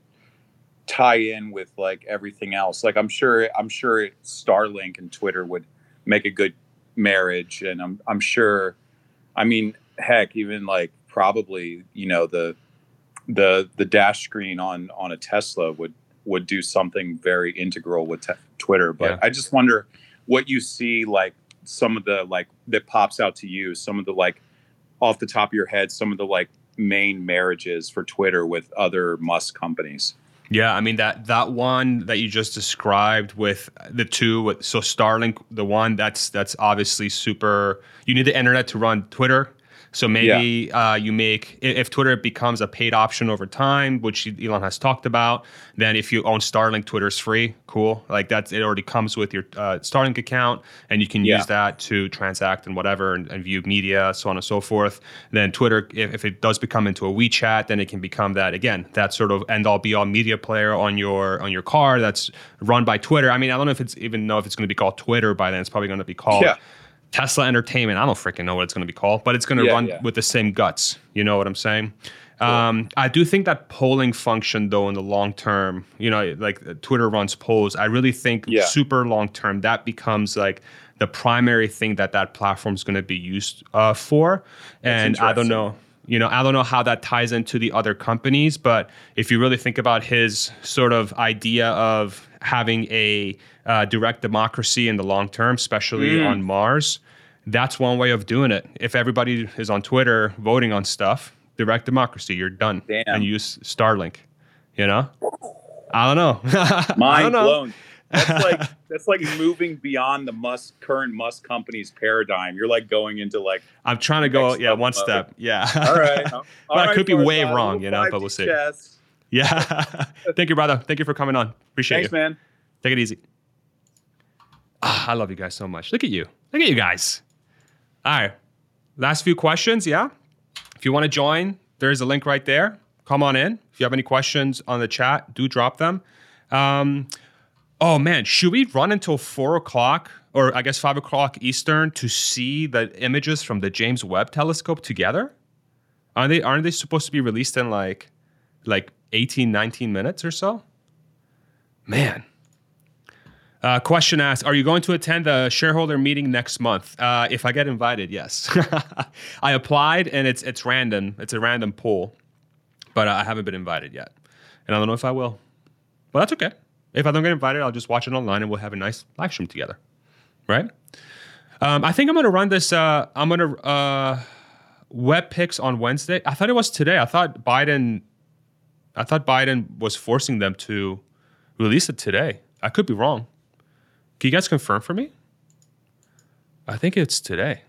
S4: tie in with like everything else. Like, I'm sure, I'm sure Starlink and Twitter would make a good marriage, and I'm, I'm sure. I mean, heck, even like probably, you know, the the the dash screen on on a Tesla would would do something very integral with te- Twitter. But
S1: Yeah.
S4: I just wonder what you see like some of the like that pops out to you, some of the like off the top of your head, some of the like main marriages for Twitter with other Musk companies.
S1: yeah. I mean that that one that you just described with the two. With, so Starlink, the one that's that's obviously super. You need the internet to run Twitter. So maybe uh, you make if Twitter becomes a paid option over time, which Elon has talked about. Then if you own Starlink, Twitter's free. Cool, like that's it already comes with your uh, Starlink account, and you can
S4: Yeah.
S1: use that to transact and whatever and, and view media, so on and so forth. Then Twitter, if, if it does become into a WeChat, then it can become that again, that sort of end all be all media player on your on your car that's run by Twitter. I mean, I don't know if it's even know if it's going to be called Twitter by then. It's probably going to be called.
S4: Yeah.
S1: Tesla Entertainment. I don't freaking know what it's going to be called, but it's going to
S4: Yeah,
S1: run
S4: yeah.
S1: with the same guts. You know what I'm saying? Um, I do think that polling function, though, in the long term, you know, like uh, Twitter runs polls. I really think
S4: Yeah.
S1: super long term that becomes like the primary thing that that platform is going to be used uh, for. And I don't know. You know, I don't know how that ties into the other companies, but if you really think about his sort of idea of having a uh, direct democracy in the long term, especially
S4: Mm.
S1: on Mars, that's one way of doing it. If everybody is on Twitter voting on stuff, direct democracy, you're done.
S4: Damn.
S1: And use Starlink. You know? I don't know.
S4: Mind
S1: don't know.
S4: blown. That's like that's like moving beyond the Musk current Musk company's paradigm. You're like going into like,
S1: I'm trying to go, yeah, one step. Yeah.
S4: all right, all
S1: But I could be way wrong, you know, but we'll see.
S4: chess.
S1: Yeah. Thank you, brother. Thank you for coming on. Appreciate it.
S4: Thanks,
S1: you.
S4: man.
S1: Take it easy. Ah, I love you guys so much. Look at you. Look at you guys. All right. Last few questions. Yeah. If you want to join, there's a link right there. Come on in. If you have any questions on the chat, do drop them. Um, oh, man. Should we run until four o'clock or I guess five o'clock Eastern to see the images from the James Webb telescope together? Aren't they, aren't they supposed to be released in like, like 18, 19 minutes or so? Man. Uh, question asked: Are you going to attend the shareholder meeting next month? Uh, if I get invited, yes. I applied, and it's it's random. It's a random pool, but I haven't been invited yet, and I don't know if I will. But that's okay. If I don't get invited, I'll just watch it online, and we'll have a nice live stream together, right? Um, I think I'm gonna run this. Uh, I'm gonna uh, web picks on Wednesday. I thought it was today. I thought Biden. I thought Biden was forcing them to release it today. I could be wrong. Can you guys confirm for me? I think it's today.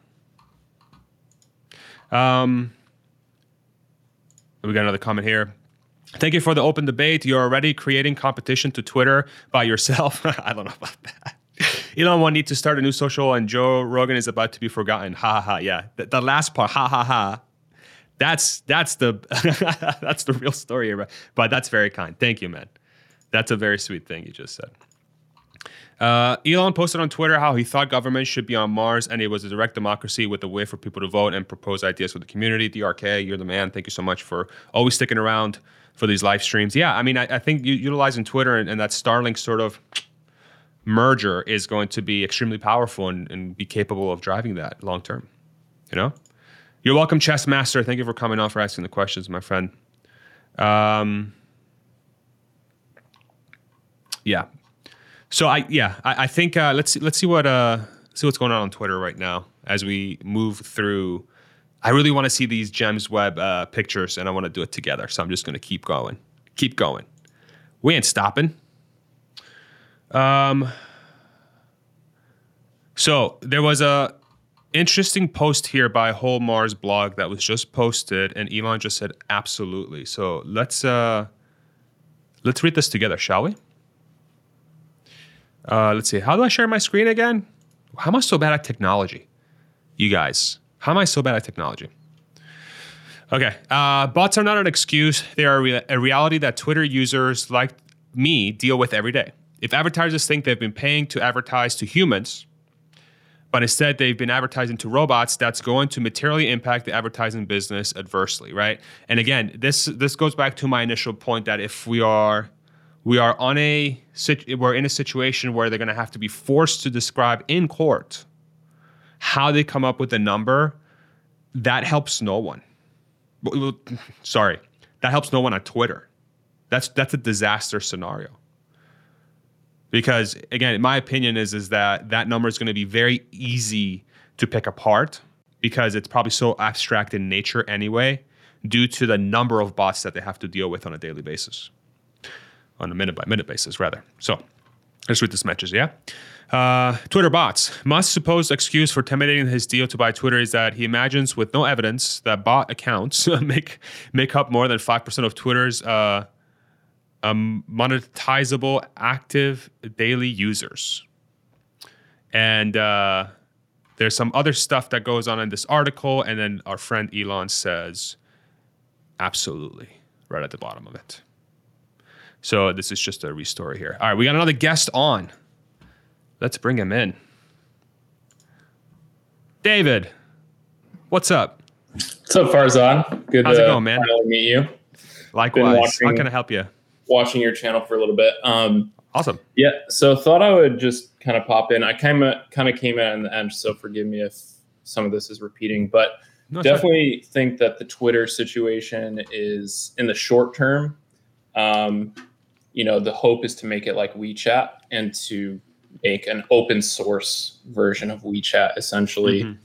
S1: Um, we got another comment here. Thank you for the open debate. You're already creating competition to Twitter by yourself. I don't know about that. Elon will need to start a new social, and Joe Rogan is about to be forgotten. Ha ha ha. Yeah, the, the last part. Ha ha ha. That's that's the that's the real story here. But that's very kind. Thank you, man. That's a very sweet thing you just said. Uh, Elon posted on Twitter how he thought government should be on Mars and it was a direct democracy with a way for people to vote and propose ideas for the community. DRK, you're the man. Thank you so much for always sticking around for these live streams. Yeah, I mean, I, I think utilizing Twitter and, and that Starlink sort of merger is going to be extremely powerful and, and be capable of driving that long term. You know? You're welcome, Chess Master. Thank you for coming on for asking the questions, my friend. Um, yeah. So I yeah I, I think uh, let's see, let's see what uh see what's going on on Twitter right now as we move through. I really want to see these James Webb uh, pictures and I want to do it together. So I'm just going to keep going, keep going. We ain't stopping. Um. So there was a interesting post here by Whole Mars blog that was just posted, and Elon just said absolutely. So let's uh let's read this together, shall we? Uh, let's see. How do I share my screen again? How am I so bad at technology? You guys, how am I so bad at technology? Okay. Uh, bots are not an excuse. They are a, rea- a reality that Twitter users like me deal with every day. If advertisers think they've been paying to advertise to humans, but instead they've been advertising to robots, that's going to materially impact the advertising business adversely, right? And again, this this goes back to my initial point that if we are we are on a we're in a situation where they're going to have to be forced to describe in court how they come up with a number that helps no one. Sorry that helps no one on twitter. That's that's a disaster scenario because again my opinion is is that that number is going to be very easy to pick apart because it's probably so abstract in nature anyway due to the number of bots that they have to deal with on a daily basis on a minute by minute basis, rather. So let's read this message, yeah? Uh, Twitter bots. Musk's supposed excuse for terminating his deal to buy Twitter is that he imagines, with no evidence, that bot accounts make make up more than five percent of Twitter's uh, um, monetizable active daily users. And uh, there's some other stuff that goes on in this article, and then our friend Elon says, absolutely, right at the bottom of it. So this is just a restory here. All right, we got another guest on. Let's bring him in. David, what's up?
S5: What's up, Farzad? Good
S1: How's
S5: to
S1: it going, man?
S5: finally meet you.
S1: Likewise. How can I help you?
S5: Watching your channel for a little bit. Um,
S1: Awesome.
S5: yeah, so thought I would just kind of pop in. I kind of kind of came in in the end, so forgive me if some of this is repeating, but
S1: No, sorry.
S5: definitely think that the Twitter situation is in the short term. Um, you know, the hope is to make it like WeChat and to make an open source version of WeChat, essentially.
S1: Mhm.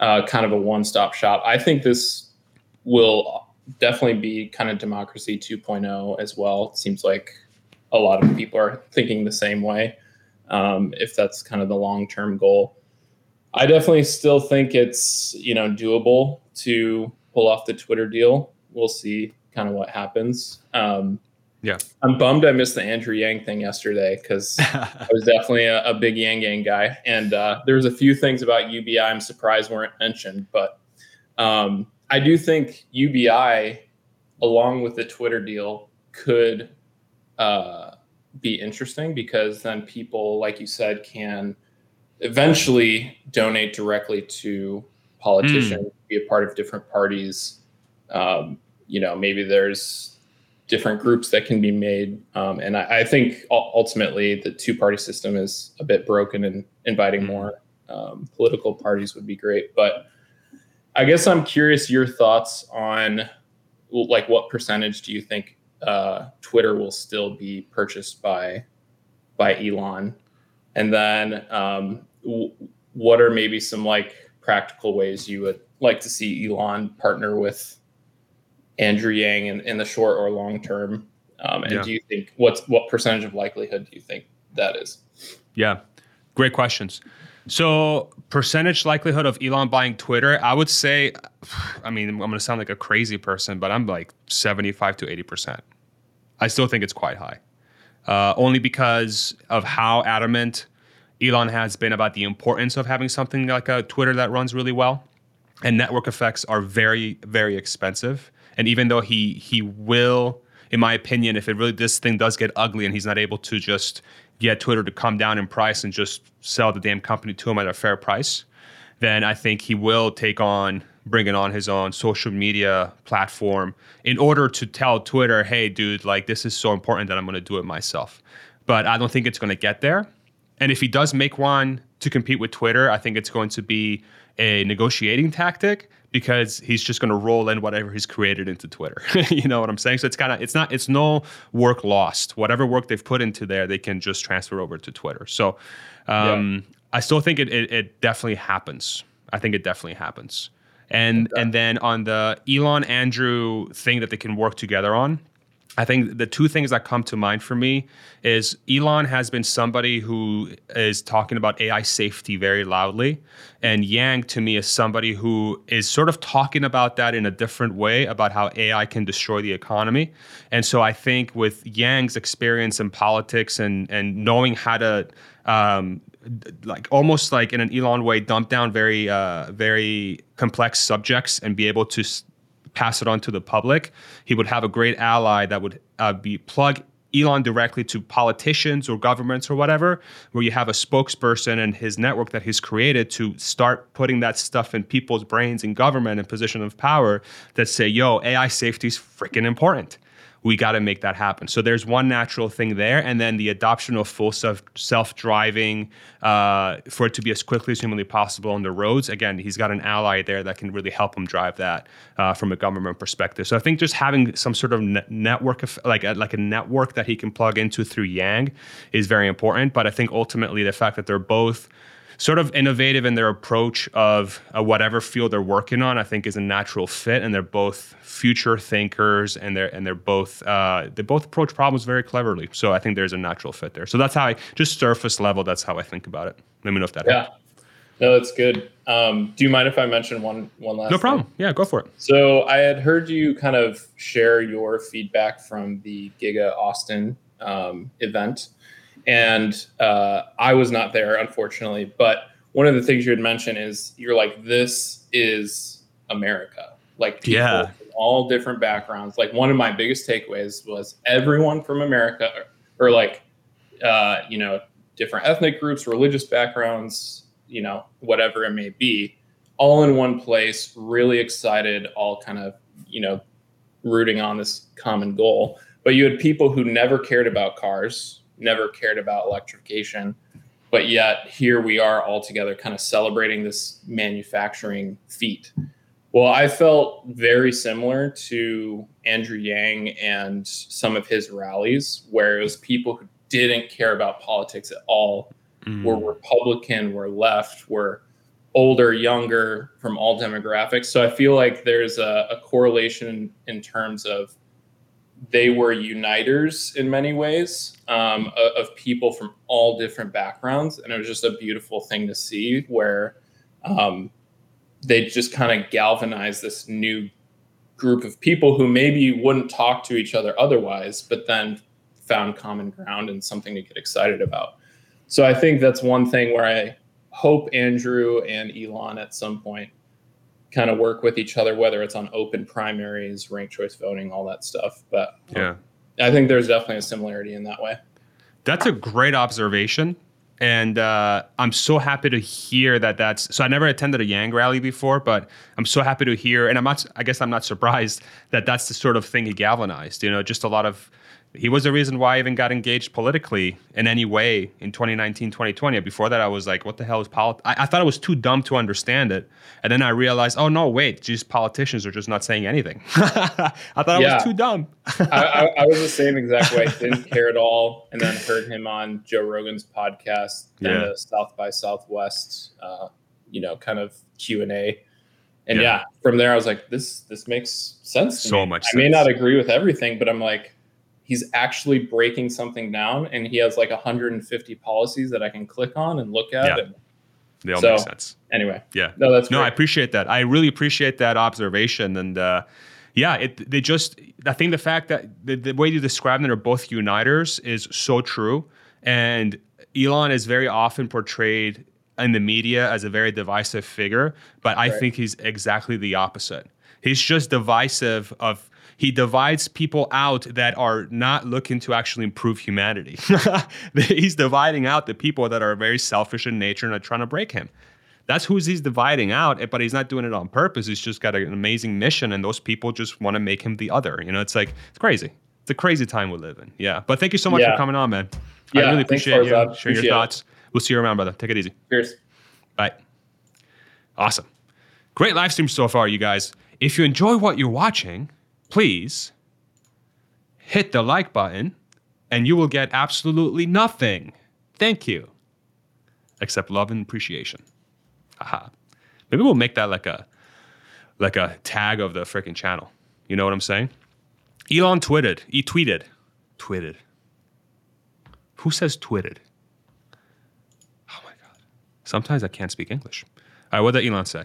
S5: uh, kind of a one-stop shop. I think this will definitely be kind of democracy 2.0 as well. It seems like a lot of people are thinking the same way. Um, if that's kind of the long-term goal, I definitely still think it's you know doable to pull off the Twitter deal. We'll see kind of what happens. Um,
S1: yeah,
S5: I'm bummed I missed the Andrew Yang thing yesterday because I was definitely a, a, big Yang Yang guy, and uh, there's a few things about UBI I'm surprised weren't mentioned, but um, I do think UBI, along with the Twitter deal, could uh, be interesting because then people, like you said, can eventually donate directly to politicians, mm. be a part of different parties. Um, you know, maybe there's different groups that can be made. Um, and I, I, think ultimately the two party system is a bit broken and inviting mm. more um, political parties would be great. But I guess I'm curious your thoughts on like what percentage do you think uh, Twitter will still be purchased by by Elon, and then um, w- what are maybe some like practical ways you would like to see Elon partner with Andrew Yang in, in the short or long term? Um, and yeah. do you think what's what percentage of likelihood do you think that is?
S1: Yeah, great questions. So, percentage likelihood of Elon buying Twitter, I would say, I mean, I'm going to sound like a crazy person, but I'm like 75 to 80%. I still think it's quite high, uh, only because of how adamant Elon has been about the importance of having something like a Twitter that runs really well. And network effects are very, very expensive. And even though he he will, in my opinion, if it really this thing does get ugly and he's not able to just get Twitter to come down in price and just sell the damn company to him at a fair price, then I think he will take on bringing on his own social media platform in order to tell Twitter, hey, dude, like this is so important that I'm going to do it myself. But I don't think it's going to get there. And if he does make one to compete with Twitter, I think it's going to be a negotiating tactic because he's just going to roll in whatever he's created into Twitter. you know what I'm saying? So it's kind of it's not it's no work lost. Whatever work they've put into there, they can just transfer over to Twitter. So um, yeah. I still think it, it, it definitely happens. I think it definitely happens. And and then on the Elon Andrew thing that they can work together on, I think the two things that come to mind for me is Elon has been somebody who is talking about AI safety very loudly. And Yang to me is somebody who is sort of talking about that in a different way about how AI can destroy the economy. And so I think with Yang's experience in politics and and knowing how to um, like almost like in an Elon way, dump down very uh, very complex subjects and be able to pass it on to the public, he would have a great ally that would uh, be plug Elon directly to politicians or governments or whatever, where you have a spokesperson and his network that he's created to start putting that stuff in people's brains in government and position of power that say, yo, AI safety is freaking important we got to make that happen. So there's one natural thing there, and then the adoption of full self driving uh, for it to be as quickly as humanly possible on the roads. Again, he's got an ally there that can really help him drive that uh, from a government perspective. So I think just having some sort of ne- network, of, like a, like a network that he can plug into through Yang, is very important. But I think ultimately the fact that they're both sort of innovative in their approach of uh, whatever field they're working on. I think is a natural fit, and they're both future thinkers, and they're and they're both uh, they both approach problems very cleverly. So I think there's a natural fit there. So that's how I just surface level. That's how I think about it. Let me know if that.
S5: Yeah. Helps. No, that's good. Um, do you mind if I mention one one last?
S1: No problem.
S5: Thing?
S1: Yeah, go for it.
S5: So I had heard you kind of share your feedback from the Giga Austin um, event, and uh, I was not there, unfortunately. But one of the things you had mentioned is you're like, this is America. Like people yeah. from all different backgrounds. Like one of my biggest takeaways was everyone from America, or, or like, uh, you know, different ethnic groups, religious backgrounds, you know, whatever it may be, all in one place, really excited, all kind of, you know, rooting on this common goal. But you had people who never cared about cars, never cared about electrification. But yet here we are all together kind of celebrating this manufacturing feat. Well, I felt very similar to Andrew Yang and some of his rallies, where it was people who didn't care about politics at all, mm. were Republican, were left, were older, younger, from all demographics. So I feel like there's a, a correlation in terms of they were uniters in many ways um, of, of, people from all different backgrounds, and it was just a beautiful thing to see where um, they just kind of galvanized this new group of people who maybe wouldn't talk to each other otherwise, but then found common ground and something to get excited about. So I think that's one thing where I hope Andrew and Elon at some point kind of work with each other, whether it's on open primaries, ranked choice voting, all that stuff. But
S1: yeah,
S5: I think there's definitely a similarity in that way.
S1: That's a great observation. And uh, I'm so happy to hear that that's so. I never attended a Yang rally before, but I'm so happy to hear. And I'm not, I guess I'm not surprised that that's the sort of thing he galvanized. You know, just a lot of he was the reason why I even got engaged politically in any way in 2019, 2020. Before that, I was like, what the hell is politics? I, I, thought I was too dumb to understand it. And then I realized, oh, no, wait, just politicians are just not saying anything. I thought yeah. it was too dumb.
S5: I, I, I, was the same exact way. Didn't care at all. And then heard him on Joe Rogan's podcast, then yeah. the South by Southwest, uh, you know, kind of Q&A. And yeah. yeah. from there, I was like, this this makes sense.
S1: so
S5: me.
S1: much
S5: I may not agree with everything, but I'm like, he's actually breaking something down and he has like 150 policies that I can click on and look at. Yeah. And
S1: they all so, make sense.
S5: Anyway.
S1: Yeah.
S5: No, that's
S1: No,
S5: great.
S1: I appreciate that. I really appreciate that observation. And uh, yeah, it they just I think the fact that the, the way you describe them are both uniters is so true. And Elon is very often portrayed in the media as a very divisive figure, but I right. think he's exactly the opposite. He's just divisive of he divides people out that are not looking to actually improve humanity. he's dividing out the people that are very selfish in nature and are trying to break him. That's who he's dividing out, eh, but he's not doing it on purpose. He's just got an amazing mission, and those people just want to make him the other. You know, it's like it's crazy. It's a crazy time we live in. Yeah, but thank you so much yeah. for coming on, man. Yeah, I really appreciate you sharing appreciate your thoughts. It. We'll see you around, brother. Take it easy.
S5: Cheers.
S1: Bye. Awesome. Great live stream so far, you guys. If you enjoy what you're watching, please hit the like button and you will get absolutely nothing. Thank you. Except love and appreciation. Aha. Maybe we'll make that like a like a tag of the freaking channel. You know what I'm saying? Elon tweeted. He tweeted. Tweeted. Who says tweeted? Oh my god. Sometimes I can't speak English. All right, what did Elon say?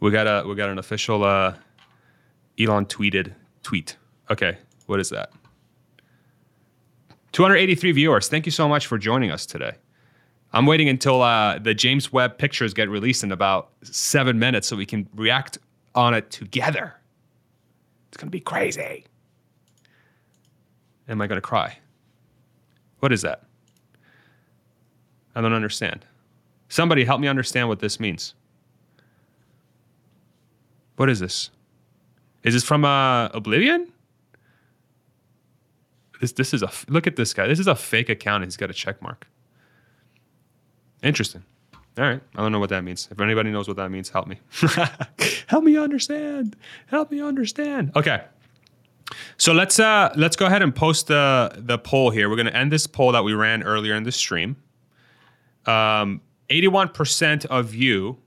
S1: We got a we got an official uh, Elon tweeted tweet. Okay, what is that? 283 viewers. Thank you so much for joining us today. I'm waiting until uh, the James Webb pictures get released in about seven minutes so we can react on it together. It's to be crazy. Am I to cry? What is that? I don't understand. Somebody help me understand what this means. What is this? Is this from uh, Oblivion? This this is a look at this guy. This is a fake account. He's got a check mark. Interesting. All right. I don't know what that means. If anybody knows what that means, help me. help me understand. Help me understand. Okay. So let's uh let's go ahead and post the the poll here. We're gonna end this poll that we ran earlier in the stream. Um, 81% of you,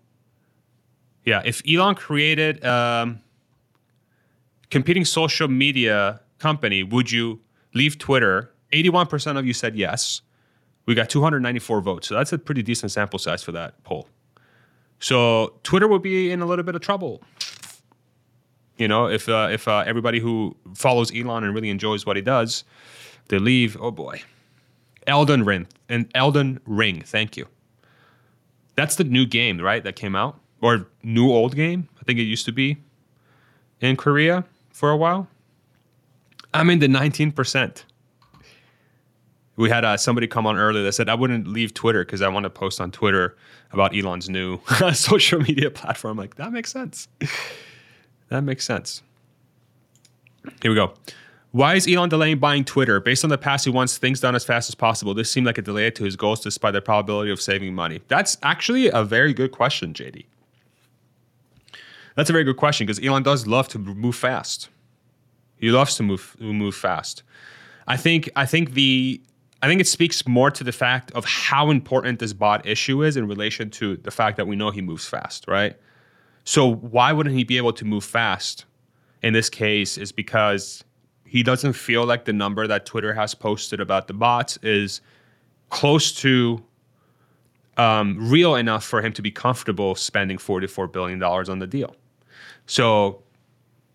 S1: yeah, if Elon created um competing social media company, would you leave Twitter? 81% of you said yes. We got 294 votes. So that's a pretty decent sample size for that poll. So Twitter would be in a little bit of trouble. You know, if uh, if uh, everybody who follows Elon and really enjoys what he does, they leave. Oh boy, Elden Ring and Elden Ring. Thank you. That's the new game, right? That came out or new old game. I think it used to be in Korea for a while. I'm in the 19%. We had uh, somebody come on earlier that said, I wouldn't leave Twitter because I want to post on Twitter about Elon's new social media platform. Like, that makes sense. that makes sense. Here we go. Why is Elon delaying buying Twitter? Based on the past, he wants things done as fast as possible. This seemed like a delay to his goals despite the probability of saving money. That's actually a very good question, JD. That's a very good question because Elon does love to move fast. He loves to move move fast. I think I think the I think it speaks more to the fact of how important this bot issue is in relation to the fact that we know he moves fast, right? So why wouldn't he be able to move fast? In this case, is because he doesn't feel like the number that Twitter has posted about the bots is close to um, real enough for him to be comfortable spending $44 billion on the deal. So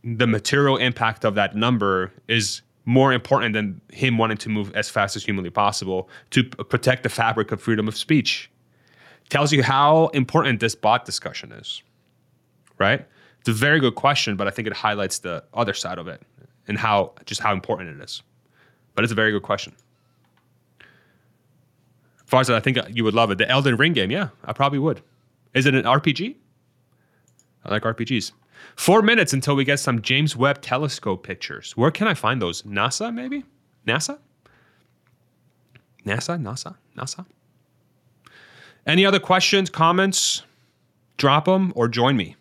S1: the material impact of that number is more important than him wanting to move as fast as humanly possible to p- protect the fabric of freedom of speech. Tells you how important this bot discussion is, right? It's a very good question, but I think it highlights the other side of it and how just how important it is. But it's a very good question. Farzad, I think you would love it. The Elden Ring game, yeah, I probably would. Is it an RPG? I like RPGs. Four minutes until we get some James Webb Telescope pictures. Where can I find those? NASA, maybe? NASA? NASA? NASA? NASA? Any other questions, comments? Drop them or join me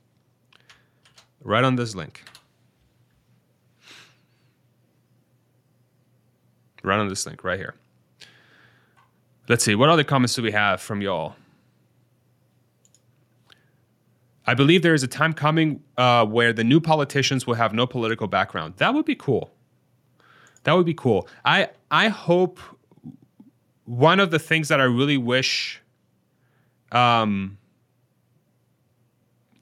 S1: right on this link. Right on this link, right here. Let's see, what other comments do we have from y'all? I believe there is a time coming uh, where the new politicians will have no political background. That would be cool. That would be cool. I I hope one of the things that I really wish um,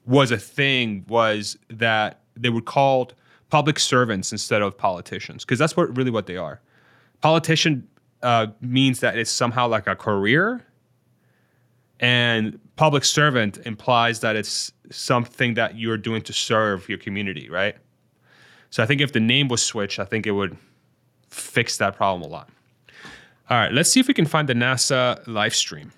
S1: was a thing was that they were called public servants instead of politicians because that's what really what they are. Politician uh, means that it's somehow like a career and public servant implies that it's something that you're doing to serve your community, right? So I think if the name was switched, I think it would fix that problem a lot. All right, let's see if we can find the NASA live stream.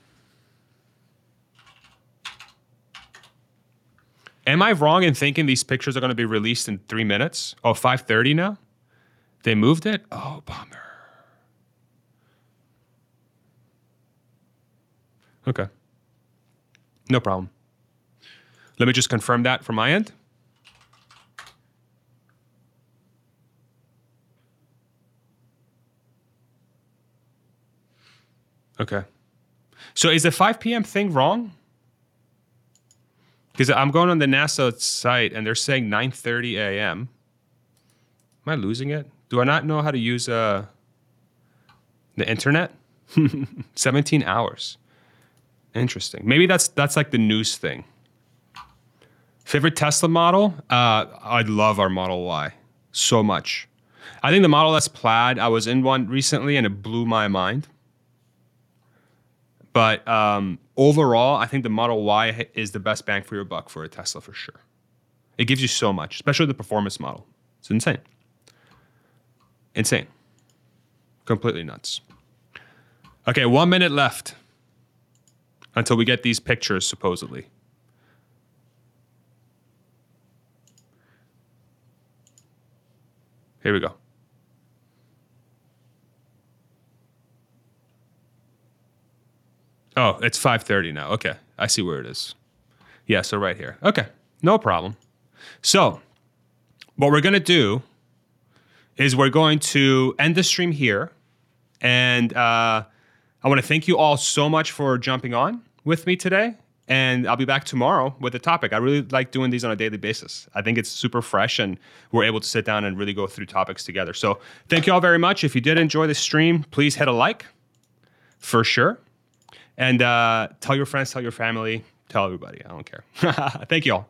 S1: Am I wrong in thinking these pictures are going to be released in three minutes? Oh, 5.30 now? They moved it? Oh, bummer. Okay. No problem. Let me just confirm that from my end. Okay. So is the 5 p.m. thing wrong? Because I'm going on the NASA site and they're saying 9:30 a.m. Am I losing it? Do I not know how to use uh, the internet? 17 hours. Interesting. Maybe that's that's like the news thing. Favorite Tesla model? Uh, I love our Model Y so much. I think the Model S Plaid. I was in one recently and it blew my mind. But um, overall, I think the Model Y is the best bang for your buck for a Tesla for sure. It gives you so much, especially the performance model. It's insane. Insane. Completely nuts. Okay, one minute left until we get these pictures, supposedly. Here we go. Oh, it's 5:30 now. Okay. I see where it is. Yeah, so right here. Okay. No problem. So, what we're going to do is we're going to end the stream here and uh, I want to thank you all so much for jumping on with me today. And I'll be back tomorrow with a topic. I really like doing these on a daily basis. I think it's super fresh and we're able to sit down and really go through topics together. So thank you all very much. If you did enjoy the stream, please hit a like for sure. And uh, tell your friends, tell your family, tell everybody. I don't care. thank you all.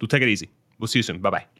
S1: We'll take it easy. We'll see you soon. Bye bye.